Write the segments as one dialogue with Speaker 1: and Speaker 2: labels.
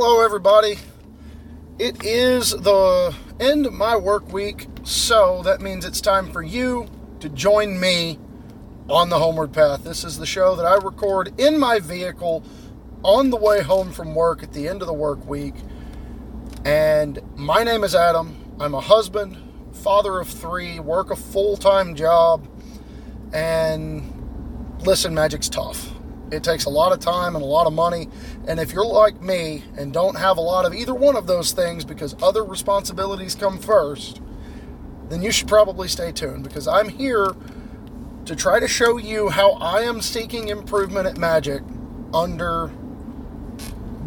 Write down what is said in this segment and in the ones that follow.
Speaker 1: Hello, everybody. It is the end of my work week, so that means it's time for you to join me on the Homeward Path. This is the show that I record in my vehicle on the way home from work at the end of the work week. And my name is Adam. I'm a husband, father of three, work a full time job, and listen, magic's tough. It takes a lot of time and a lot of money. And if you're like me and don't have a lot of either one of those things because other responsibilities come first, then you should probably stay tuned because I'm here to try to show you how I am seeking improvement at Magic under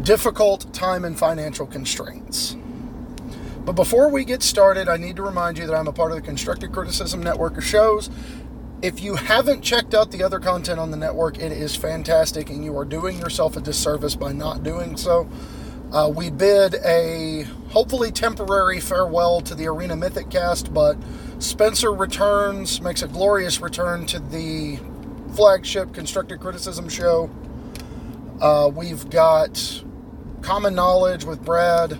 Speaker 1: difficult time and financial constraints. But before we get started, I need to remind you that I'm a part of the Constructive Criticism Network of shows if you haven't checked out the other content on the network, it is fantastic, and you are doing yourself a disservice by not doing so. Uh, we bid a hopefully temporary farewell to the Arena Mythic cast, but Spencer returns, makes a glorious return to the flagship Constructive Criticism show. Uh, we've got Common Knowledge with Brad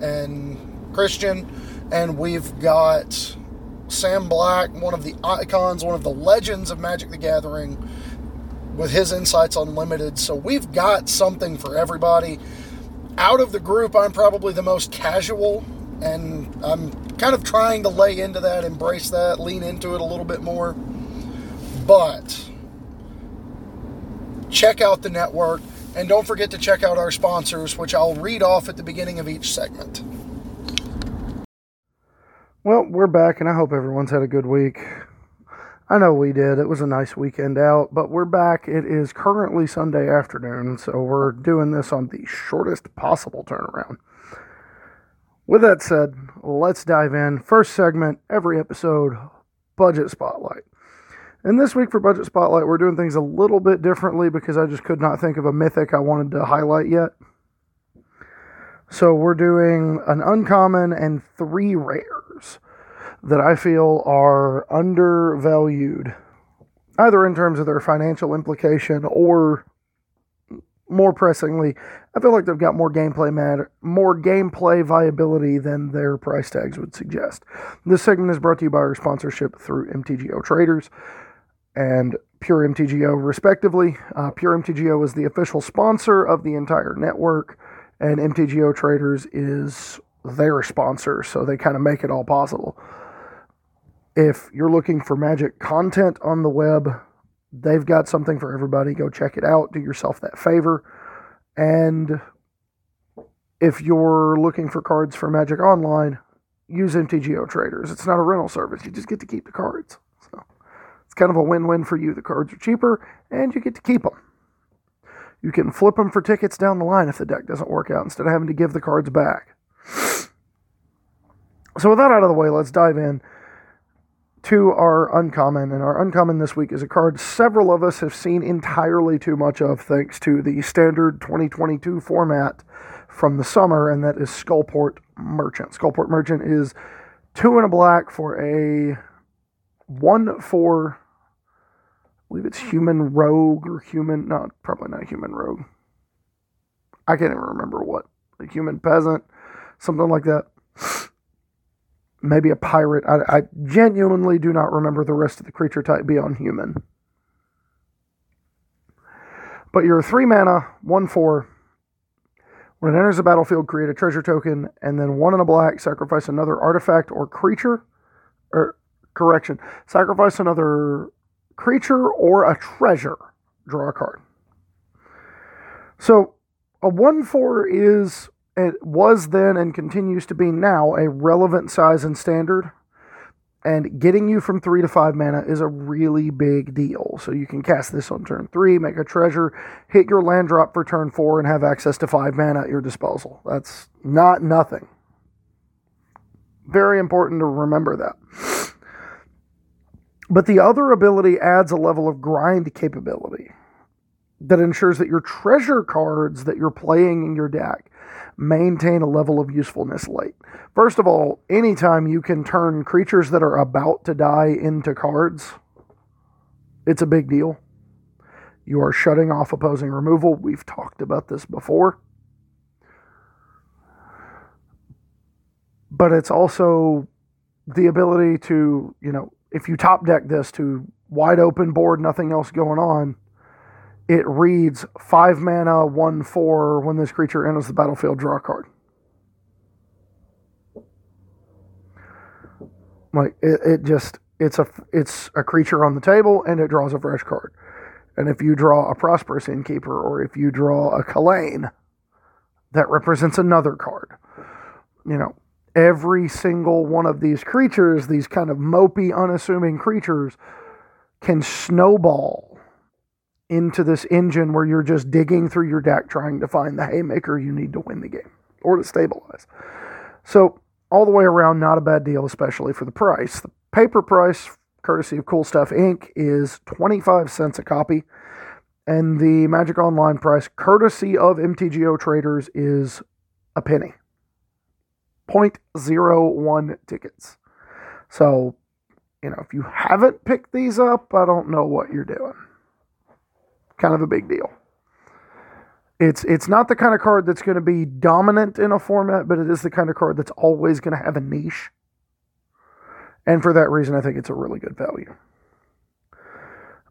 Speaker 1: and Christian, and we've got Sam Black, one of the icons, one of the legends of Magic the Gathering, with his insights on limited. So we've got something for everybody. Out of the group, I'm probably the most casual, and I'm kind of trying to lay into that, embrace that, lean into it a little bit more. But check out the network, and don't forget to check out our sponsors, which I'll read off at the beginning of each segment. Well, we're back, and I hope everyone's had a good week. I know we did. It was a nice weekend out, but we're back. It is currently Sunday afternoon, so we're doing this on the shortest possible turnaround. With that said, let's dive in. First segment, every episode, Budget Spotlight. And this week for Budget Spotlight, we're doing things a little bit differently because I just could not think of a mythic I wanted to highlight yet. So we're doing an uncommon and three rares that I feel are undervalued, either in terms of their financial implication or more pressingly, I feel like they've got more gameplay matter, more gameplay viability than their price tags would suggest. This segment is brought to you by our sponsorship through MTGO Traders and Pure MTGO, respectively. Uh, Pure MTGO is the official sponsor of the entire network and MTGO Traders is their sponsor, so they kind of make it all possible. If you're looking for magic content on the web, they've got something for everybody. Go check it out. Do yourself that favor. And if you're looking for cards for Magic Online, use MTGO Traders. It's not a rental service. You just get to keep the cards. So it's kind of a win-win for you. The cards are cheaper and you get to keep them. You can flip them for tickets down the line if the deck doesn't work out instead of having to give the cards back. So, with that out of the way, let's dive in to our uncommon. And our uncommon this week is a card several of us have seen entirely too much of thanks to the standard 2022 format from the summer, and that is Skullport Merchant. Skullport Merchant is two and a black for a one for believe it's human rogue or human, not probably not human rogue. I can't even remember what. A human peasant, something like that. Maybe a pirate. I, I genuinely do not remember the rest of the creature type beyond human. But you're a three mana, one four. When it enters the battlefield, create a treasure token, and then one in a black, sacrifice another artifact or creature. Or correction, sacrifice another creature or a treasure, draw a card. So a 1 4 is, it was then and continues to be now a relevant size and standard. And getting you from 3 to 5 mana is a really big deal. So you can cast this on turn 3, make a treasure, hit your land drop for turn 4, and have access to 5 mana at your disposal. That's not nothing. Very important to remember that. But the other ability adds a level of grind capability that ensures that your treasure cards that you're playing in your deck maintain a level of usefulness late. First of all, anytime you can turn creatures that are about to die into cards, it's a big deal. You are shutting off opposing removal. We've talked about this before. but it's also the ability to, you know, if you top deck this to wide open board, nothing else going on, it reads five mana, one four. When this creature enters the battlefield, draw a card. Like it, it just it's a it's a creature on the table and it draws a fresh card. And if you draw a prosperous innkeeper or if you draw a Kalain, that represents another card. You know, every single one of these creatures, these kind of mopey, unassuming creatures, can snowball into this engine where you're just digging through your deck trying to find the haymaker you need to win the game or to stabilize. So, all the way around, not a bad deal, especially for the price. The paper price, courtesy of Cool Stuff Inc., is 25 cents a copy. And the Magic Online price, courtesy of MTGO traders, is a penny. 0.01 tickets. So, you know, if you haven't picked these up, I don't know what you're doing. Kind of a big deal. It's it's not the kind of card that's going to be dominant in a format, but it is the kind of card that's always going to have a niche. And for that reason, I think it's a really good value.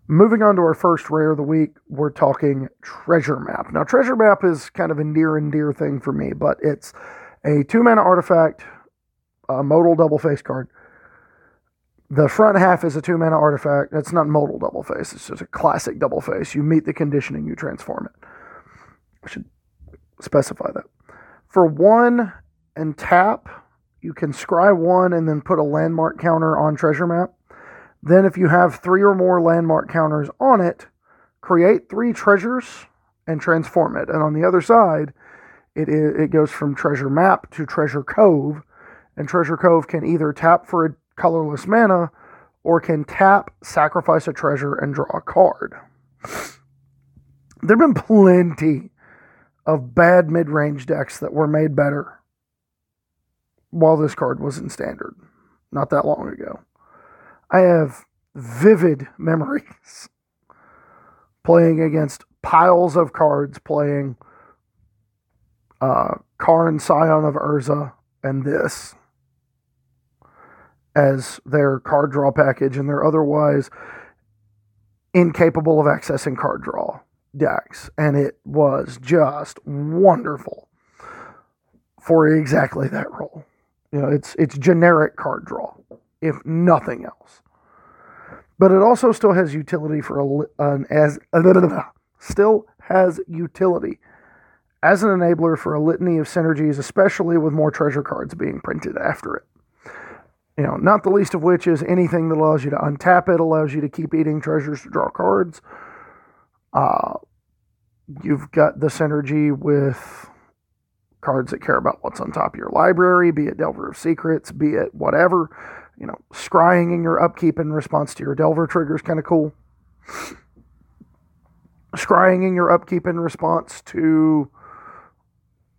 Speaker 1: Moving on to our first rare of the week, we're talking Treasure Map. Now, Treasure Map is kind of a near and dear thing for me, but it's a two mana artifact, a modal double face card. The front half is a two mana artifact. It's not modal double face, it's just a classic double face. You meet the conditioning, you transform it. I should specify that. For one and tap, you can scry one and then put a landmark counter on treasure map. Then, if you have three or more landmark counters on it, create three treasures and transform it. And on the other side, it, it goes from treasure map to treasure cove. And treasure cove can either tap for a colorless mana or can tap, sacrifice a treasure, and draw a card. There have been plenty of bad mid range decks that were made better while this card was in standard, not that long ago. I have vivid memories playing against piles of cards, playing uh, Karn, Scion of Urza, and this as their card draw package, and they're otherwise incapable of accessing card draw decks, and it was just wonderful for exactly that role. You know, it's it's generic card draw, if nothing else. But it also still has utility for a, an as still has utility as an enabler for a litany of synergies, especially with more treasure cards being printed after it. You know, not the least of which is anything that allows you to untap it, allows you to keep eating treasures to draw cards, uh, you've got the synergy with cards that care about what's on top of your library, be it Delver of Secrets, be it whatever. You know, scrying in your upkeep in response to your Delver trigger is kind of cool. Scrying in your upkeep in response to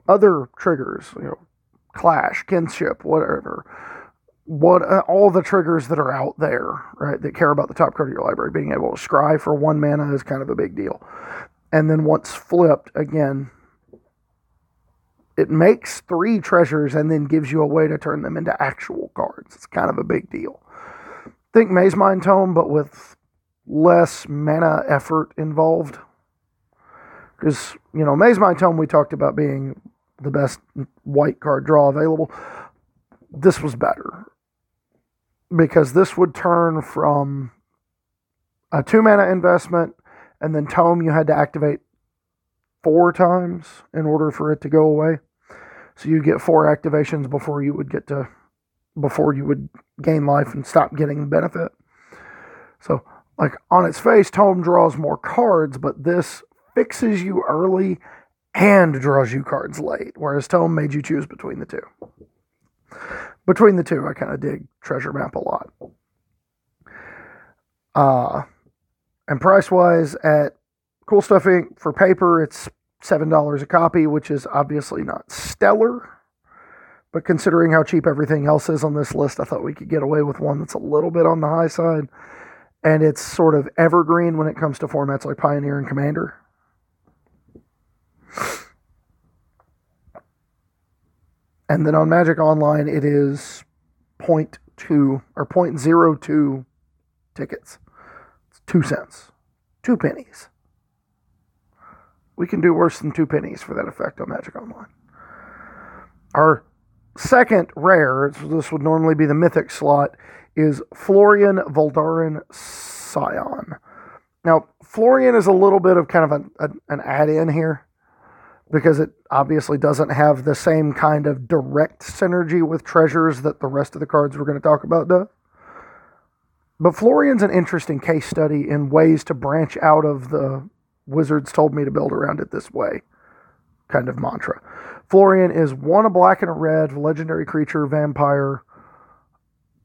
Speaker 1: other triggers, you know, clash, kinship, whatever what uh, all the triggers that are out there, right, that care about the top card of your library, being able to scry for one mana is kind of a big deal. And then once flipped, again, it makes three treasures and then gives you a way to turn them into actual cards. It's kind of a big deal. Think Mazemind Tome, but with less mana effort involved. Because, you know, Mazemind Tome we talked about being the best white card draw available. This was better because this would turn from a two mana investment and then tome you had to activate four times in order for it to go away. So you get four activations before you would get to before you would gain life and stop getting benefit. So like on its face, tome draws more cards, but this fixes you early and draws you cards late, whereas tome made you choose between the two between the two, I kind of dig Treasure Map a lot. Uh, and price wise, at Cool Stuff Inc. for paper, it's $7 a copy, which is obviously not stellar. But considering how cheap everything else is on this list, I thought we could get away with one that's a little bit on the high side. And it's sort of evergreen when it comes to formats like Pioneer and Commander. And then on Magic Online, it is 0.2 or 0.02 tickets. It's two cents, two pennies. We can do worse than two pennies for that effect on Magic Online. Our second rare, this would normally be the mythic slot, is Florian Voldaren Scion. Now, Florian is a little bit of kind of a, a, an add in here because it obviously doesn't have the same kind of direct synergy with treasures that the rest of the cards we're going to talk about does. But Florian's an interesting case study in ways to branch out of the wizards told me to build around it this way kind of mantra. Florian is one a black and a red, legendary creature, vampire,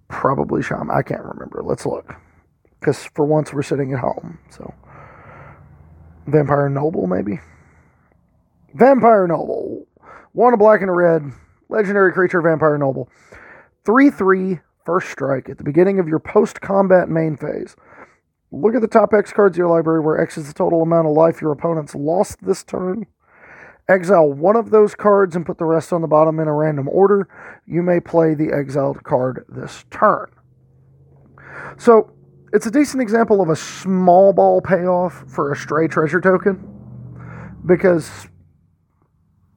Speaker 1: probably shaman. I can't remember. Let's look. Because for once we're sitting at home. So, vampire noble, maybe? Vampire noble. One a black and a red, legendary creature, vampire noble. 3 3, first strike at the beginning of your post combat main phase. Look at the top X cards of your library, where X is the total amount of life your opponents lost this turn. Exile one of those cards and put the rest on the bottom in a random order. You may play the exiled card this turn. So, it's a decent example of a small ball payoff for a stray treasure token because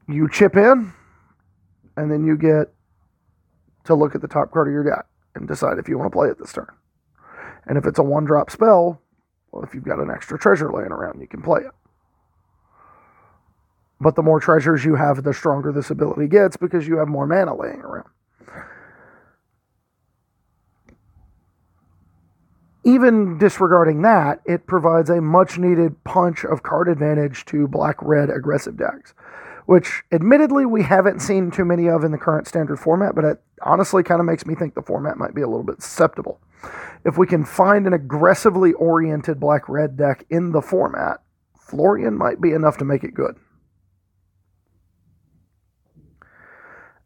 Speaker 1: you chip in and then you get to look at the top card of your deck and decide if you want to play it this turn. And if it's a one drop spell, well, if you've got an extra treasure laying around, you can play it. But the more treasures you have, the stronger this ability gets because you have more mana laying around. Even disregarding that, it provides a much needed punch of card advantage to black red aggressive decks, which admittedly we haven't seen too many of in the current standard format, but it honestly kind of makes me think the format might be a little bit susceptible. If we can find an aggressively oriented black red deck in the format, Florian might be enough to make it good.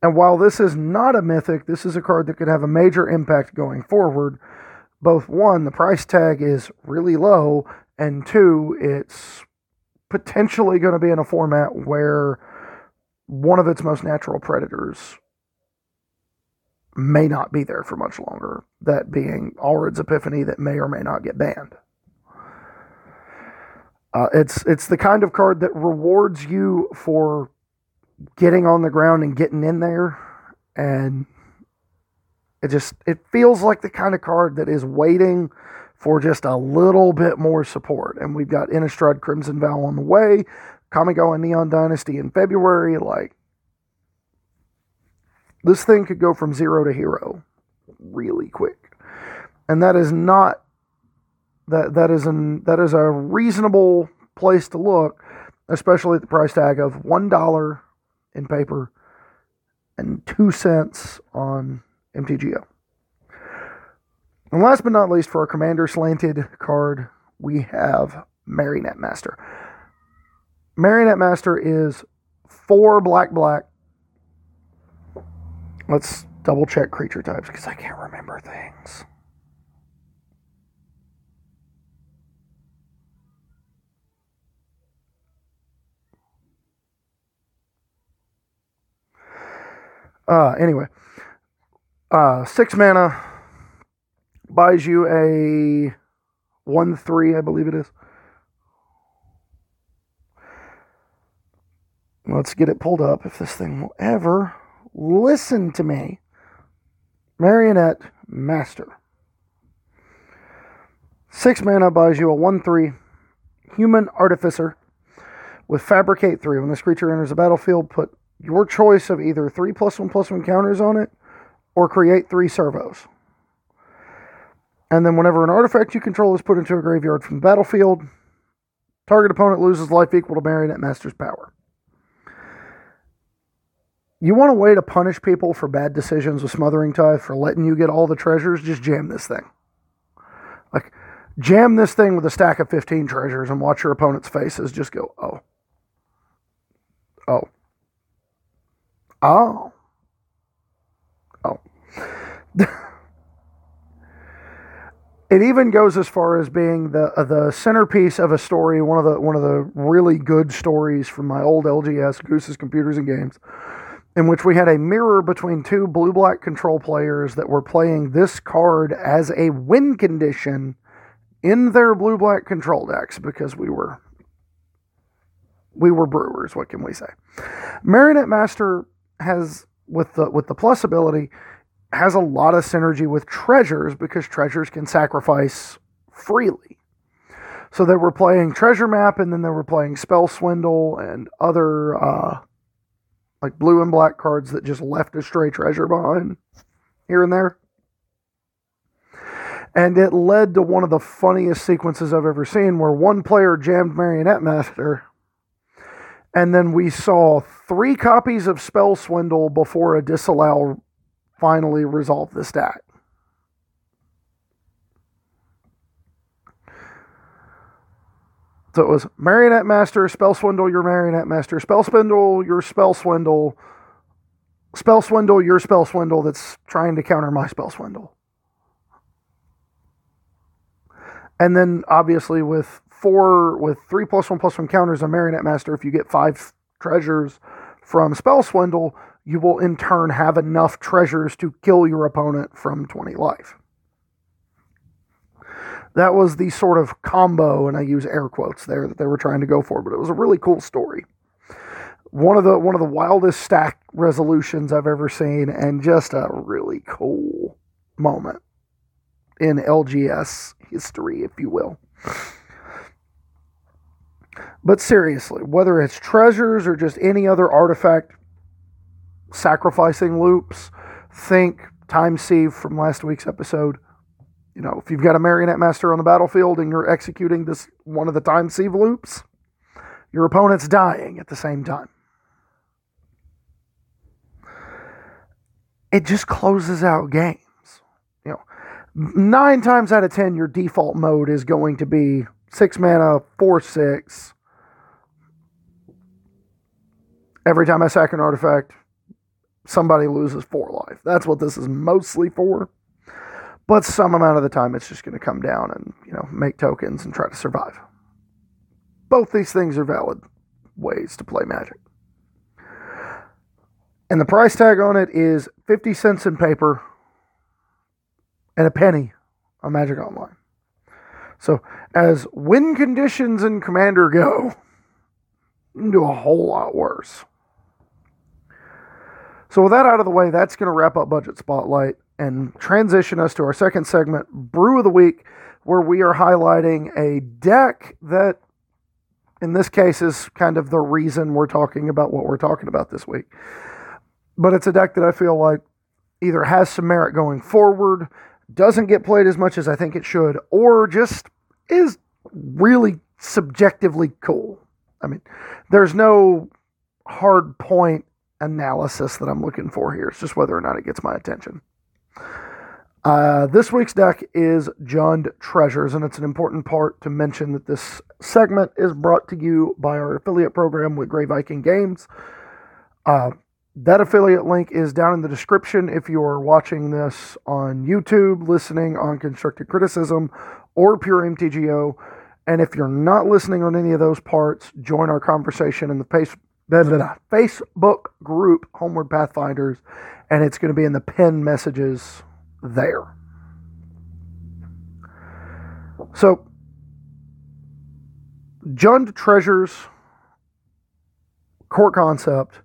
Speaker 1: And while this is not a mythic, this is a card that could have a major impact going forward. Both one, the price tag is really low, and two, it's potentially going to be in a format where one of its most natural predators may not be there for much longer. That being Alrund's Epiphany, that may or may not get banned. Uh, it's it's the kind of card that rewards you for getting on the ground and getting in there and it just it feels like the kind of card that is waiting for just a little bit more support and we've got Innistrad Crimson Vow on the way Kamigawa Neon Dynasty in February like this thing could go from zero to hero really quick and that is not that that is an that is a reasonable place to look especially at the price tag of one dollar in paper and two cents on MTGO. And last but not least, for our Commander Slanted card, we have Marionette Master. Marionette Master is four black black. Let's double check creature types because I can't remember things. Uh, anyway, uh, six mana buys you a one three, I believe it is. Let's get it pulled up if this thing will ever listen to me. Marionette Master. Six mana buys you a 1 3 human artificer with Fabricate 3. When this creature enters the battlefield, put your choice of either three plus one plus one counters on it or create three servos. And then, whenever an artifact you control is put into a graveyard from the battlefield, target opponent loses life equal to Marionette Master's power. You want a way to punish people for bad decisions with Smothering Tithe for letting you get all the treasures? Just jam this thing. Like, jam this thing with a stack of 15 treasures and watch your opponent's faces just go, oh. Oh. Oh. Oh. it even goes as far as being the uh, the centerpiece of a story, one of the one of the really good stories from my old LGS Goose's Computers and Games. In which we had a mirror between two blue black control players that were playing this card as a win condition in their blue black control decks because we were we were brewers what can we say? Marionette master has with the with the plus ability has a lot of synergy with treasures because treasures can sacrifice freely. So they were playing treasure map and then they were playing spell swindle and other uh, like blue and black cards that just left a stray treasure behind here and there. And it led to one of the funniest sequences I've ever seen where one player jammed Marionette Master, and then we saw three copies of Spell Swindle before a disallow finally resolved the stack. So it was Marionette Master, Spell Swindle, your Marionette Master, Spell Swindle, your Spell Swindle, Spell Swindle, your Spell Swindle that's trying to counter my Spell Swindle. And then obviously with four, with three plus one plus one counters on Marionette Master, if you get five treasures from Spell Swindle, you will in turn have enough treasures to kill your opponent from 20 life that was the sort of combo, and I use air quotes there that they were trying to go for, but it was a really cool story. One of the one of the wildest stack resolutions I've ever seen, and just a really cool moment in LGS history, if you will. But seriously, whether it's treasures or just any other artifact sacrificing loops, think Time Sieve from last week's episode you know, if you've got a marionette master on the battlefield and you're executing this one of the time sieve loops, your opponent's dying at the same time. It just closes out games. You know, nine times out of ten, your default mode is going to be six mana, four six. Every time I sack an artifact, somebody loses four life. That's what this is mostly for. But some amount of the time, it's just going to come down and you know make tokens and try to survive. Both these things are valid ways to play Magic. And the price tag on it is 50 cents in paper and a penny on Magic Online. So, as win conditions in Commander go, do a whole lot worse. So, with that out of the way, that's going to wrap up Budget Spotlight and transition us to our second segment, Brew of the Week, where we are highlighting a deck that, in this case, is kind of the reason we're talking about what we're talking about this week. But it's a deck that I feel like either has some merit going forward, doesn't get played as much as I think it should, or just is really subjectively cool. I mean, there's no hard point analysis that I'm looking for here. It's just whether or not it gets my attention. Uh, this week's deck is Jund Treasures, and it's an important part to mention that this segment is brought to you by our affiliate program with Grey Viking Games. Uh, that affiliate link is down in the description if you are watching this on YouTube, listening on Constructive Criticism, or Pure MTGO. And if you're not listening on any of those parts, join our conversation in the blah, blah, blah, Facebook group Homeward Pathfinders, and it's going to be in the pin messages there. So, Jund Treasures core concept.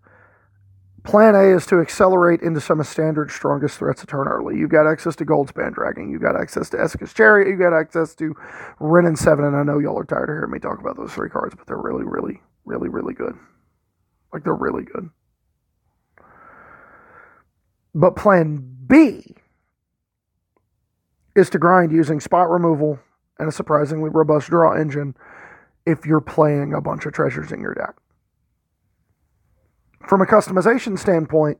Speaker 1: Plan A is to accelerate into some of standard strongest threats turn early. You've got access to Goldspan Dragon. You've got access to Esika's Chariot. You've got access to Wrenn and Seven. And I know y'all are tired of hearing me talk about those three cards, but they're really, really, really, really good. Like, they're really good. But plan B is to grind using spot removal and a surprisingly robust draw engine if you're playing a bunch of treasures in your deck. From a customization standpoint,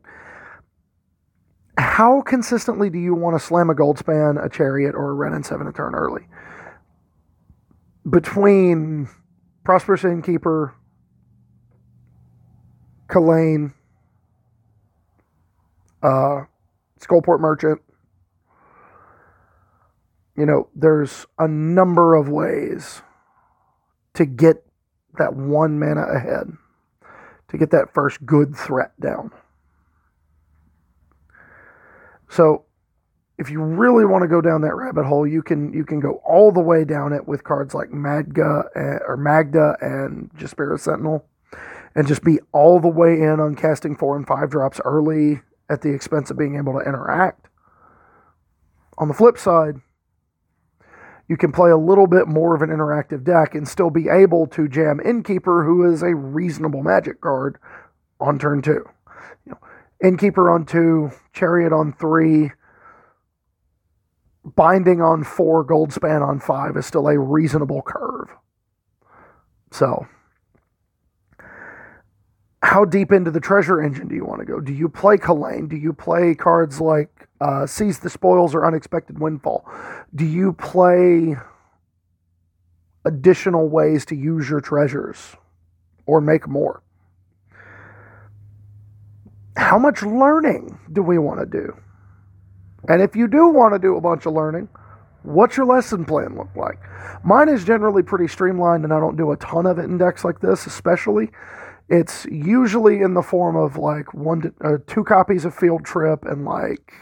Speaker 1: how consistently do you want to slam a gold span, a Chariot, or a Wrenn and 7 a turn early? Between Prosperous Innkeeper, Kalain, uh, Skullport Merchant, you know, there's a number of ways to get that one mana ahead, to get that first good threat down. So if you really want to go down that rabbit hole, you can you can go all the way down it with cards like Magda uh, or Magda and Jaspera Sentinel, and just be all the way in on casting four and five drops early at the expense of being able to interact. On the flip side, you can play a little bit more of an interactive deck and still be able to jam Innkeeper, who is a reasonable magic card, on turn two. You know, Innkeeper on two, Chariot on three, Binding on four, Goldspan on five is still a reasonable curve. So, how deep into the treasure engine do you want to go? Do you play Kalain? Do you play cards like uh, Seize the Spoils or Unexpected Windfall? Do you play additional ways to use your treasures or make more? How much learning do we want to do? And if you do want to do a bunch of learning, what's your lesson plan look like? Mine is generally pretty streamlined, and I don't do a ton of it in decks like this, especially. It's usually in the form of like one to uh, two copies of Field Trip and like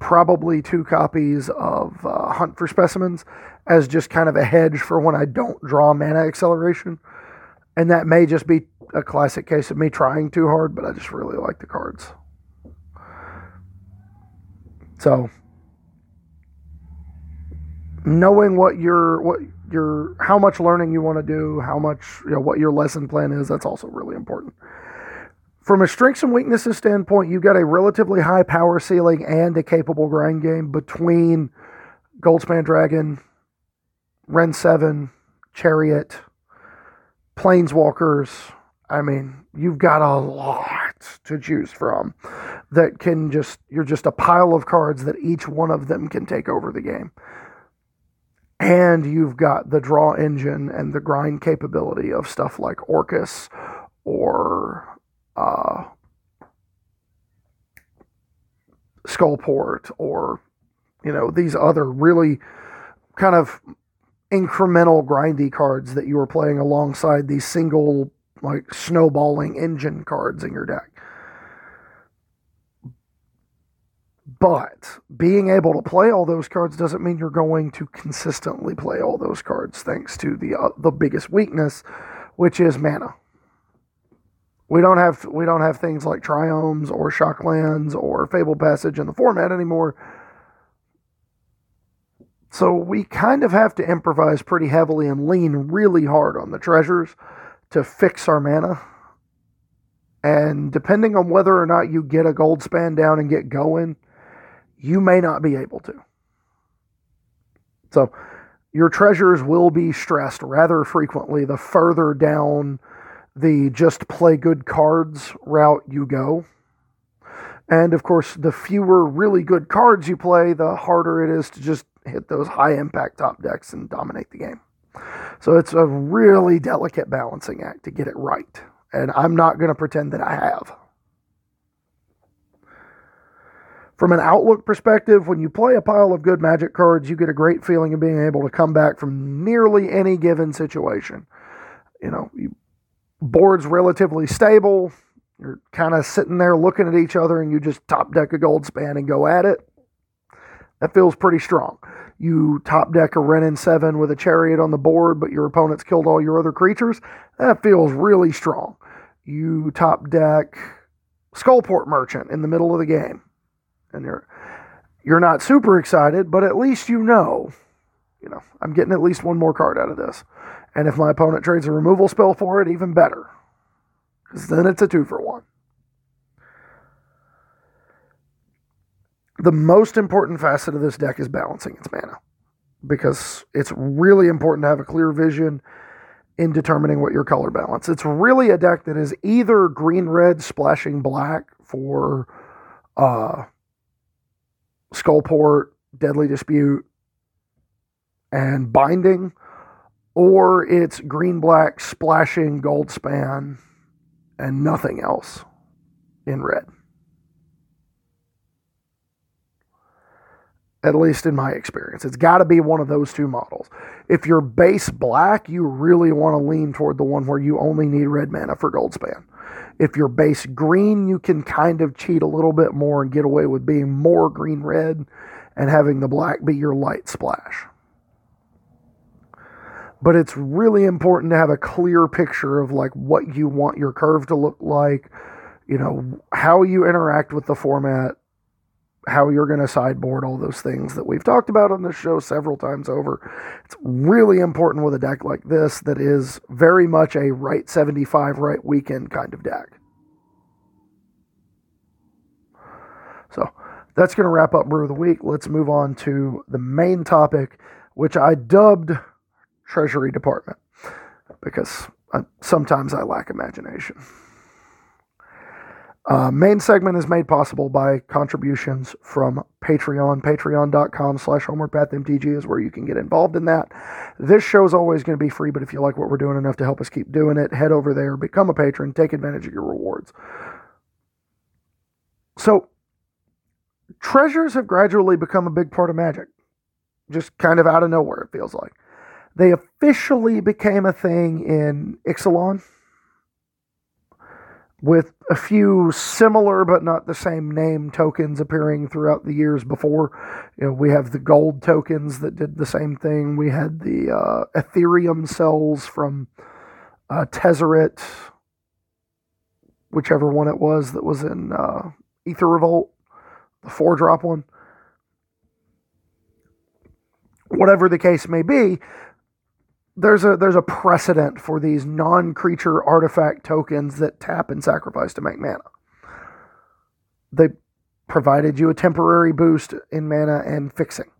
Speaker 1: probably two copies of uh, Hunt for Specimens as just kind of a hedge for when I don't draw mana acceleration. And that may just be a classic case of me trying too hard, but I just really like the cards. So knowing what your what your how much learning you want to do, how much you know what your lesson plan is, that's also really important. From a strengths and weaknesses standpoint, you've got a relatively high power ceiling and a capable grind game between Goldspan Dragon, Wrenn 7, Chariot, Planeswalkers. I mean, you've got a lot to choose from that can just, you're just a pile of cards that each one of them can take over the game. And you've got the draw engine and the grind capability of stuff like Orcus or uh, Skullport or, you know, these other really kind of incremental grindy cards that you are playing alongside these single like snowballing engine cards in your deck. But being able to play all those cards doesn't mean you're going to consistently play all those cards thanks to the uh, the biggest weakness which is mana. We don't have we don't have things like triomes or shocklands or fable passage in the format anymore. So we kind of have to improvise pretty heavily and lean really hard on the treasures to fix our mana. And depending on whether or not you get a gold span down and get going, you may not be able to. So your treasures will be stressed rather frequently the further down the just play good cards route you go. And of course, the fewer really good cards you play, the harder it is to just hit those high impact top decks and dominate the game. So it's a really delicate balancing act to get it right. And I'm not going to pretend that I have. From an outlook perspective, when you play a pile of good magic cards, you get a great feeling of being able to come back from nearly any given situation. You know, you board's relatively stable. You're kind of sitting there looking at each other and you just top deck a gold span and go at it. That feels pretty strong. You top deck a Wrenn and 7 with a chariot on the board, but your opponent's killed all your other creatures. That feels really strong. You top deck Skullport Merchant in the middle of the game. And you're you're not super excited, but at least you know, you know, I'm getting at least one more card out of this. And if my opponent trades a removal spell for it, even better. Because then it's a two for one. The most important facet of this deck is balancing its mana. Because it's really important to have a clear vision in determining what your color balance. It's really a deck that is either green red splashing black for uh, Skullport, Deadly Dispute, and Binding, or it's green black splashing gold span and nothing else in red. at least in my experience. It's got to be one of those two models. If you're base black, you really want to lean toward the one where you only need red mana for Goldspan. If you're base green, you can kind of cheat a little bit more and get away with being more green red and having the black be your light splash. But it's really important to have a clear picture of like what you want your curve to look like, you know, how you interact with the format, how you're going to sideboard all those things that we've talked about on this show several times over. It's really important with a deck like this that is very much a right 75 right weekend kind of deck. So that's going to wrap up Brew of the Week. Let's move on to the main topic, which I dubbed Treasury Department because I, sometimes I lack imagination. Uh, main segment is made possible by contributions from Patreon. Patreon.com slash HomewardPathMTG is where you can get involved in that. This show is always going to be free, but if you like what we're doing enough to help us keep doing it, head over there, become a patron, take advantage of your rewards. So, treasures have gradually become a big part of Magic. Just kind of out of nowhere, it feels like. They officially became a thing in Ixalan with a few similar but not the same name tokens appearing throughout the years before. You know, we have the gold tokens that did the same thing. We had the uh, Etherium cells from uh, Tezzeret, whichever one it was that was in uh, Aether Revolt, the four drop one. Whatever the case may be, there's a there's a precedent for these non-creature artifact tokens that tap and sacrifice to make mana. They provided you a temporary boost in mana and fixing.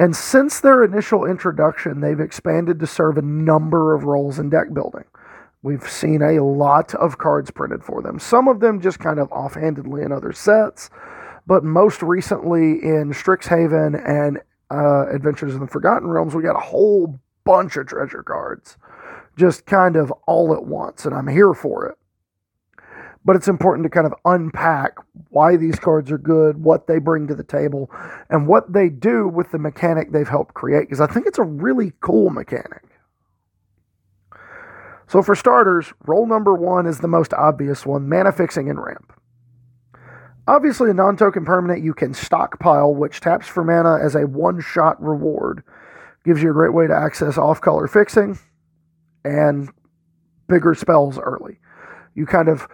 Speaker 1: And since their initial introduction, they've expanded to serve a number of roles in deck building. We've seen a lot of cards printed for them. Some of them just kind of offhandedly in other sets, but most recently in Strixhaven and uh, Adventures in the Forgotten Realms, we got a whole bunch of treasure cards, just kind of all at once, and I'm here for it. But it's important to kind of unpack why these cards are good, what they bring to the table, and what they do with the mechanic they've helped create, because I think it's a really cool mechanic. So, for starters, role number one is the most obvious one mana fixing and ramp. Obviously, a non token permanent you can stockpile, which taps for mana as a one shot reward. Gives you a great way to access off color fixing and bigger spells early. You kind of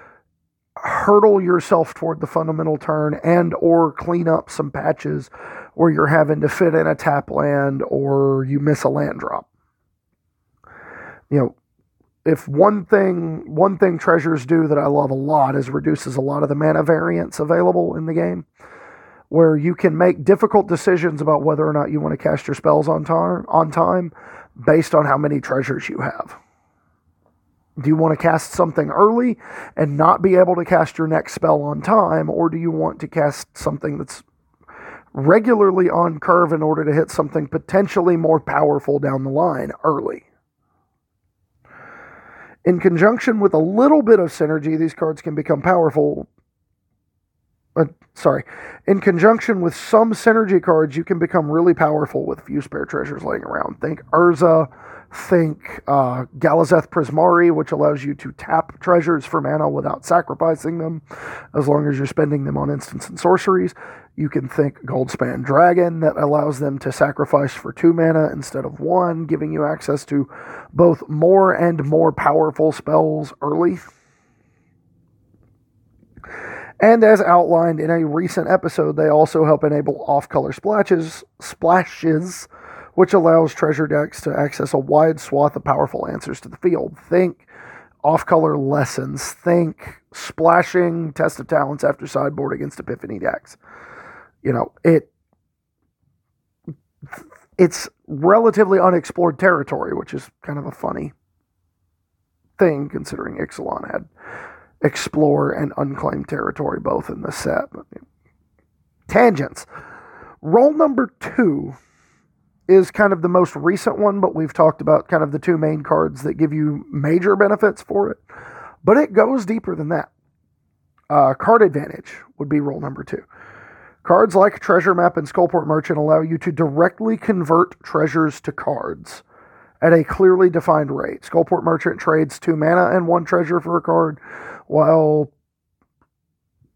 Speaker 1: hurdle yourself toward the fundamental turn and or clean up some patches where you're having to fit in a tap land or you miss a land drop. You know, if one thing one thing treasures do that I love a lot is reduces a lot of the mana variance available in the game, where you can make difficult decisions about whether or not you want to cast your spells on time on time based on how many treasures you have. Do you want to cast something early and not be able to cast your next spell on time, or do you want to cast something that's regularly on curve in order to hit something potentially more powerful down the line early? In conjunction with a little bit of synergy, these cards can become powerful. Sorry. In conjunction with some synergy cards, you can become really powerful with a few spare treasures laying around. Think Urza, think uh, Galazeth Prismari, which allows you to tap treasures for mana without sacrificing them, as long as you're spending them on instants and sorceries. You can think Goldspan Dragon that allows them to sacrifice for two mana instead of one, giving you access to both more and more powerful spells early. And as outlined in a recent episode, they also help enable off-color splashes, splashes, which allows treasure decks to access a wide swath of powerful answers to the field. Think off-color lessons. Think splashing test of talents after sideboard against Epiphany decks you know, it it's relatively unexplored territory, which is kind of a funny thing considering Ixalan had explore and unclaimed territory both in the set. Tangents. Role number two is kind of the most recent one, but we've talked about kind of the two main cards that give you major benefits for it. But it goes deeper than that. Uh, card advantage would be role number two. Cards like Treasure Map and Skullport Merchant allow you to directly convert treasures to cards at a clearly defined rate. Skullport Merchant trades two mana and one treasure for a card, while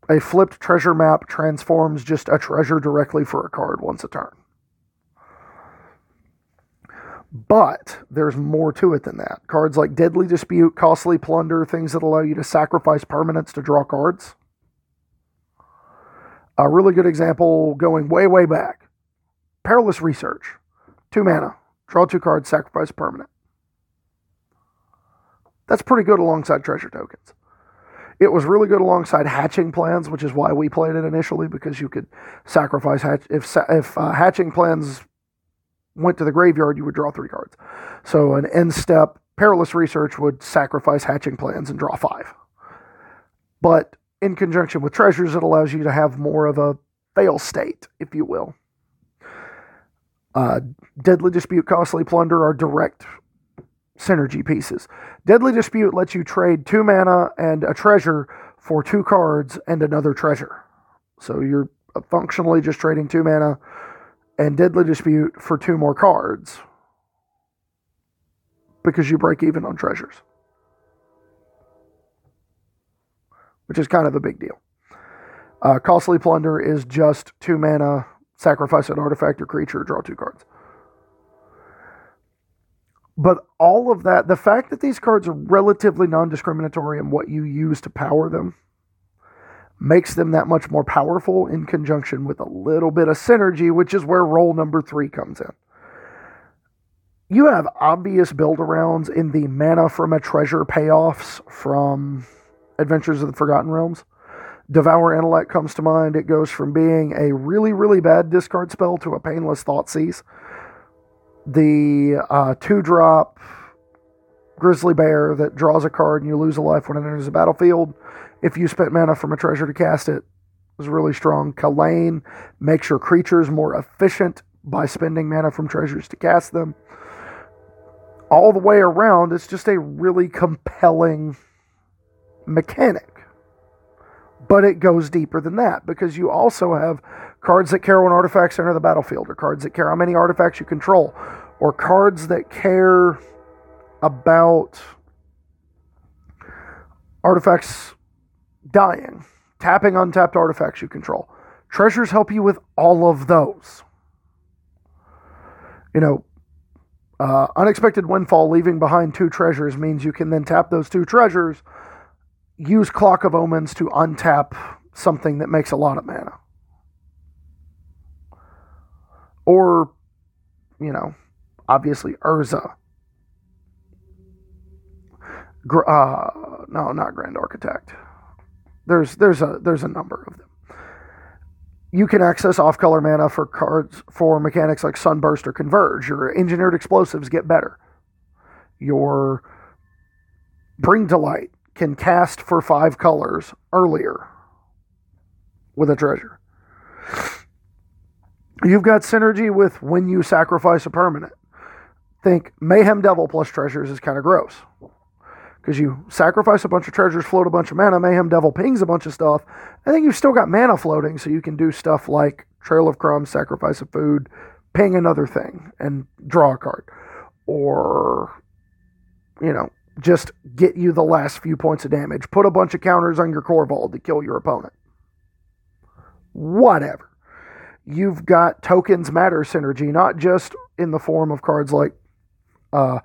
Speaker 1: a flipped treasure map transforms just a treasure directly for a card once a turn. But there's more to it than that. Cards like Deadly Dispute, Costly Plunder, things that allow you to sacrifice permanents to draw cards. A really good example going way, way back Perilous Research. Two mana, draw two cards, sacrifice permanent. That's pretty good alongside treasure tokens. It was really good alongside hatching plans, which is why we played it initially because you could sacrifice hatch if if uh, hatching plans went to the graveyard, you would draw three cards. So an end step perilous research would sacrifice hatching plans and draw five. But in conjunction with treasures, it allows you to have more of a fail state, if you will. Uh, Deadly Dispute, Costly Plunder are direct synergy pieces. Deadly Dispute lets you trade two mana and a treasure for two cards and another treasure. So you're functionally just trading two mana and Deadly Dispute for two more cards because you break even on treasures, which is kind of a big deal. Uh, Costly Plunder is just two mana, sacrifice an artifact or creature, draw two cards. But all of that, the fact that these cards are relatively non discriminatory in what you use to power them, makes them that much more powerful in conjunction with a little bit of synergy, which is where role number three comes in. You have obvious build arounds in the mana from a treasure payoffs from Adventures of the Forgotten Realms. Devour Intellect comes to mind. It goes from being a really, really bad discard spell to a painless Thoughtseize. The uh, two drop Grizzly Bear that draws a card and you lose a life when it enters the battlefield if you spent mana from a treasure to cast it, was really strong. Kalain makes your creatures more efficient by spending mana from treasures to cast them. All the way around, it's just a really compelling mechanic. But it goes deeper than that because you also have cards that care when artifacts enter the battlefield, or cards that care how many artifacts you control, or cards that care about artifacts dying, tapping untapped artifacts you control. Treasures help you with all of those. You know, uh, unexpected windfall leaving behind two treasures means you can then tap those two treasures, use Clock of Omens to untap something that makes a lot of mana. Or, you know, obviously Urza. Uh, no, not Grand Architect. There's there's a there's a number of them. You can access off color mana for cards for mechanics like Sunburst or Converge. Your engineered explosives get better. Your Bring to Light can cast for five colors earlier with a treasure. You've got synergy with when you sacrifice a permanent. Think Mayhem Devil plus treasures is kind of gross because you sacrifice a bunch of treasures, float a bunch of mana, Mayhem Devil pings a bunch of stuff. I think you've still got mana floating, so you can do stuff like Trail of Crumbs, Sacrifice of Food, ping another thing, and draw a card. Or, you know, just get you the last few points of damage. Put a bunch of counters on your Korvold to kill your opponent. Whatever. You've got tokens matter synergy, not just in the form of cards like uh,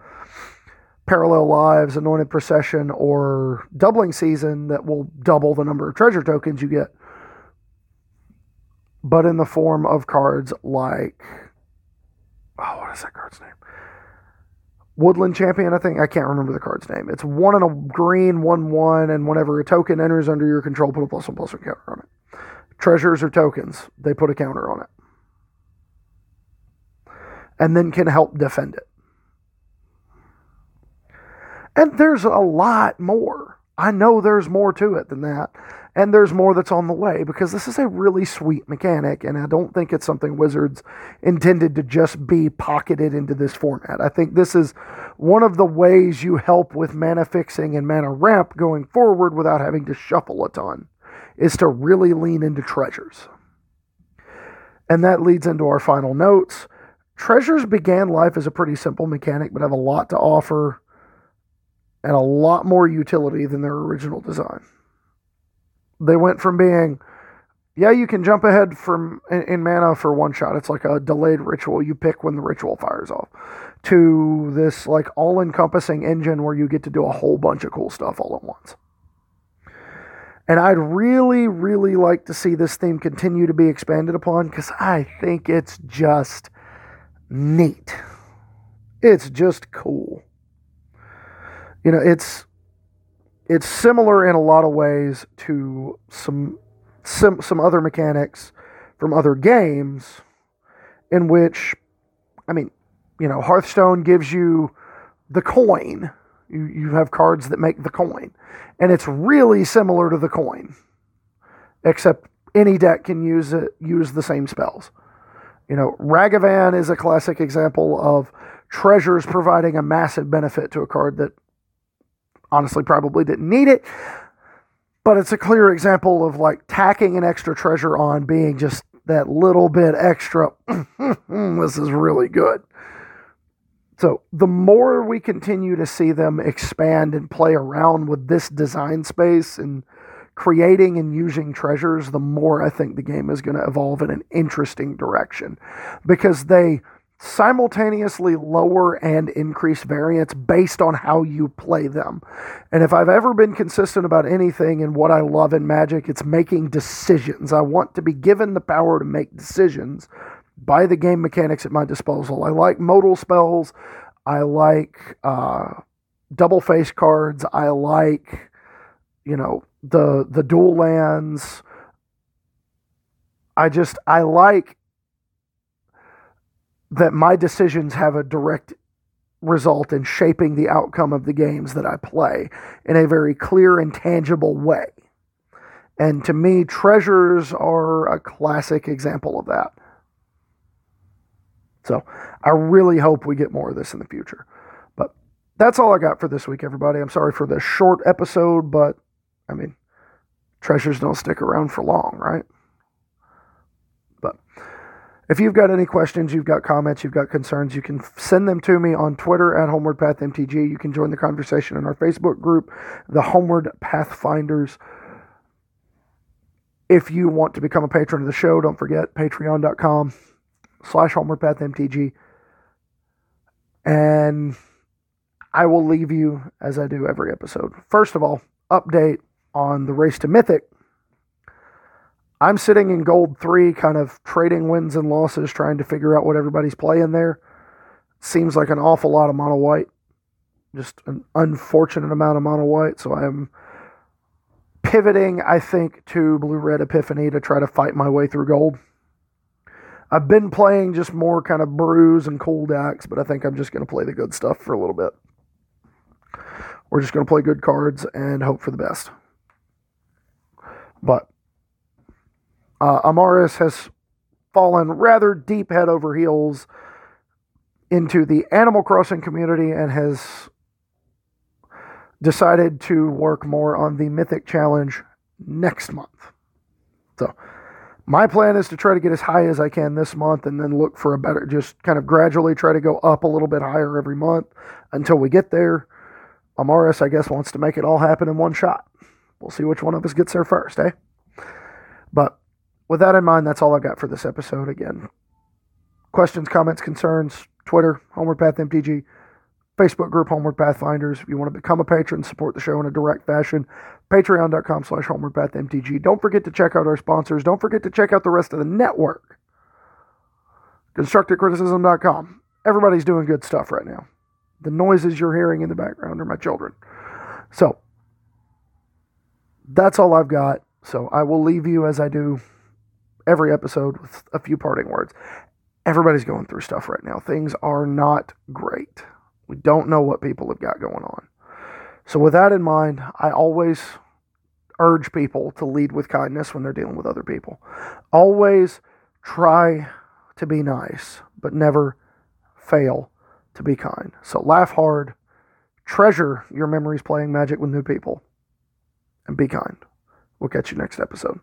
Speaker 1: Parallel Lives, Anointed Procession, or Doubling Season that will double the number of treasure tokens you get, but in the form of cards like. Oh, what is that card's name? Woodland Champion, I think. I can't remember the card's name. It's one in a green, one one, and whenever a token enters under your control, put a plus one plus one counter on it. Treasures or tokens, they put a counter on it. And then can help defend it. And there's a lot more. I know there's more to it than that. And there's more that's on the way because this is a really sweet mechanic. And I don't think it's something Wizards intended to just be pocketed into this format. I think this is one of the ways you help with mana fixing and mana ramp going forward without having to shuffle a ton, is to really lean into treasures. And that leads into our final notes. Treasures began life as a pretty simple mechanic, but have a lot to offer and a lot more utility than their original design. They went from being, yeah, you can jump ahead from in, in mana for one shot. It's like a delayed ritual. You pick when the ritual fires off. To this like all-encompassing engine where you get to do a whole bunch of cool stuff all at once. And I'd really, really like to see this theme continue to be expanded upon because I think it's just neat. It's just cool. You know, it's it's similar in a lot of ways to some some some other mechanics from other games in which I mean, you know, Hearthstone gives you the coin. You you have cards that make the coin. And it's really similar to the coin. Except any deck can use it use the same spells. You know, Ragavan is a classic example of treasures providing a massive benefit to a card that honestly probably didn't need it. But it's a clear example of like tacking an extra treasure on being just that little bit extra. this is really good. So, the more we continue to see them expand and play around with this design space and creating and using treasures, the more I think the game is going to evolve in an interesting direction because they simultaneously lower and increase variance based on how you play them. And if I've ever been consistent about anything and what I love in Magic, it's making decisions. I want to be given the power to make decisions by the game mechanics at my disposal. I like modal spells. I like uh, double face cards. I like, you know, the the dual lands. I just I like that my decisions have a direct result in shaping the outcome of the games that I play in a very clear and tangible way. And to me, treasures are a classic example of that. So I really hope we get more of this in the future. But that's all I got for this week, everybody. I'm sorry for the short episode, but I mean, treasures don't stick around for long, right? But if you've got any questions, you've got comments, you've got concerns, you can send them to me on Twitter at Homeward Path MTG. You can join the conversation in our Facebook group, the Homeward Pathfinders. If you want to become a patron of the show, don't forget patreon.com slash Homeward Path MTG. And I will leave you as I do every episode. First of all, update on the race to Mythic. I'm sitting in gold three, kind of trading wins and losses, trying to figure out what everybody's playing there. Seems like an awful lot of mono white, just an unfortunate amount of mono white. So I'm pivoting, I think, to blue red epiphany to try to fight my way through gold. I've been playing just more kind of brews and cool decks, but I think I'm just going to play the good stuff for a little bit. We're just going to play good cards and hope for the best. But uh, Amaris has fallen rather deep head over heels into the Animal Crossing community and has decided to work more on the Mythic Challenge next month. So, my plan is to try to get as high as I can this month and then look for a better, just kind of gradually try to go up a little bit higher every month until we get there. Amaris, I guess, wants to make it all happen in one shot. We'll see which one of us gets there first, eh? But with that in mind, that's all I got for this episode. Again, questions, comments, concerns, Twitter, Homeward Path MTG, Facebook group, Homeward Pathfinders. If you want to become a patron, support the show in a direct fashion, patreon.com slash Homeward Path MTG. Don't forget to check out our sponsors. Don't forget to check out the rest of the network. ConstructiveCriticism.com. Everybody's doing good stuff right now. The noises you're hearing in the background are my children. So, that's all I've got. So, I will leave you as I do every episode with a few parting words. Everybody's going through stuff right now. Things are not great. We don't know what people have got going on. So, with that in mind, I always urge people to lead with kindness when they're dealing with other people. Always try to be nice, but never fail to be kind. So, laugh hard, treasure your memories playing magic with new people, and be kind. We'll catch you next episode.